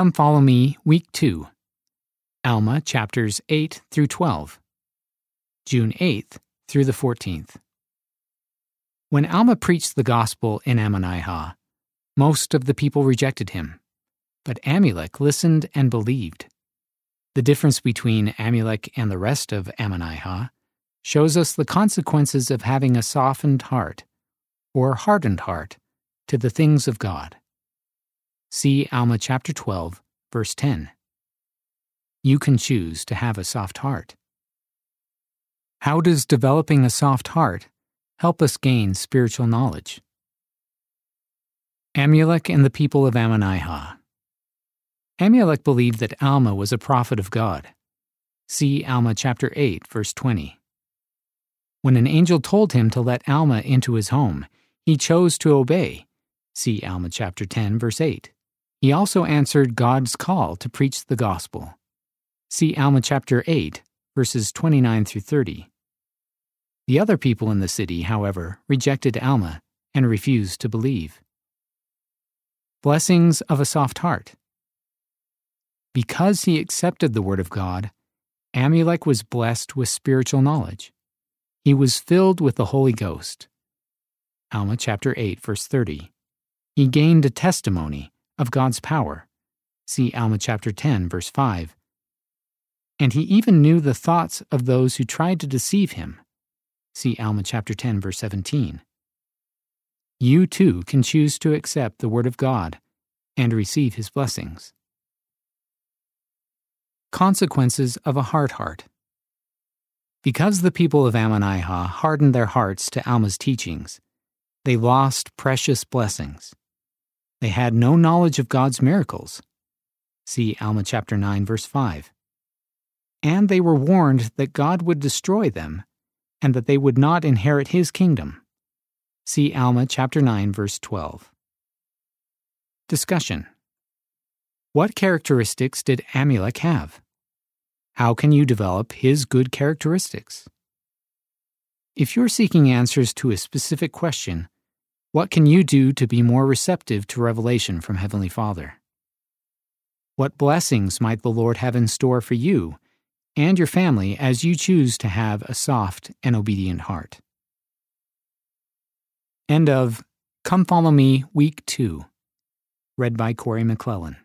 Come Follow Me, Week 2. Alma, chapters 8 through 12. June 8th through the 14th. When Alma preached the gospel in Ammonihah, most of the people rejected him, but Amulek listened and believed. The difference between Amulek and the rest of Ammonihah shows us the consequences of having a softened heart, or hardened heart, to the things of God. See Alma chapter 12, verse 10. You can choose to have a soft heart. How does developing a soft heart help us gain spiritual knowledge? Amulek and the people of Ammonihah. Amulek believed that Alma was a prophet of God. See Alma chapter 8, verse 20. When an angel told him to let Alma into his home, he chose to obey. See Alma chapter 10, verse 8. He also answered God's call to preach the gospel. See Alma chapter 8, verses 29 through 30. The other people in the city, however, rejected Alma and refused to believe. Blessings of a soft heart. Because he accepted the word of God, Amulek was blessed with spiritual knowledge. He was filled with the Holy Ghost. Alma chapter 8 verse 30. He gained a testimony of God's power. See Alma chapter 10 verse 5. And he even knew the thoughts of those who tried to deceive him. See Alma chapter 10 verse 17. You too can choose to accept the word of God and receive his blessings. Consequences of a hard heart. Because the people of Ammonihah hardened their hearts to Alma's teachings, they lost precious blessings. They had no knowledge of God's miracles. See Alma chapter 9 verse 5. And they were warned that God would destroy them and that they would not inherit his kingdom. See Alma chapter 9 verse 12. Discussion What characteristics did Amulek have? How can you develop his good characteristics? If you're seeking answers to a specific question, what can you do to be more receptive to revelation from Heavenly Father? What blessings might the Lord have in store for you and your family as you choose to have a soft and obedient heart? End of Come Follow Me, Week 2. Read by Corey McClellan.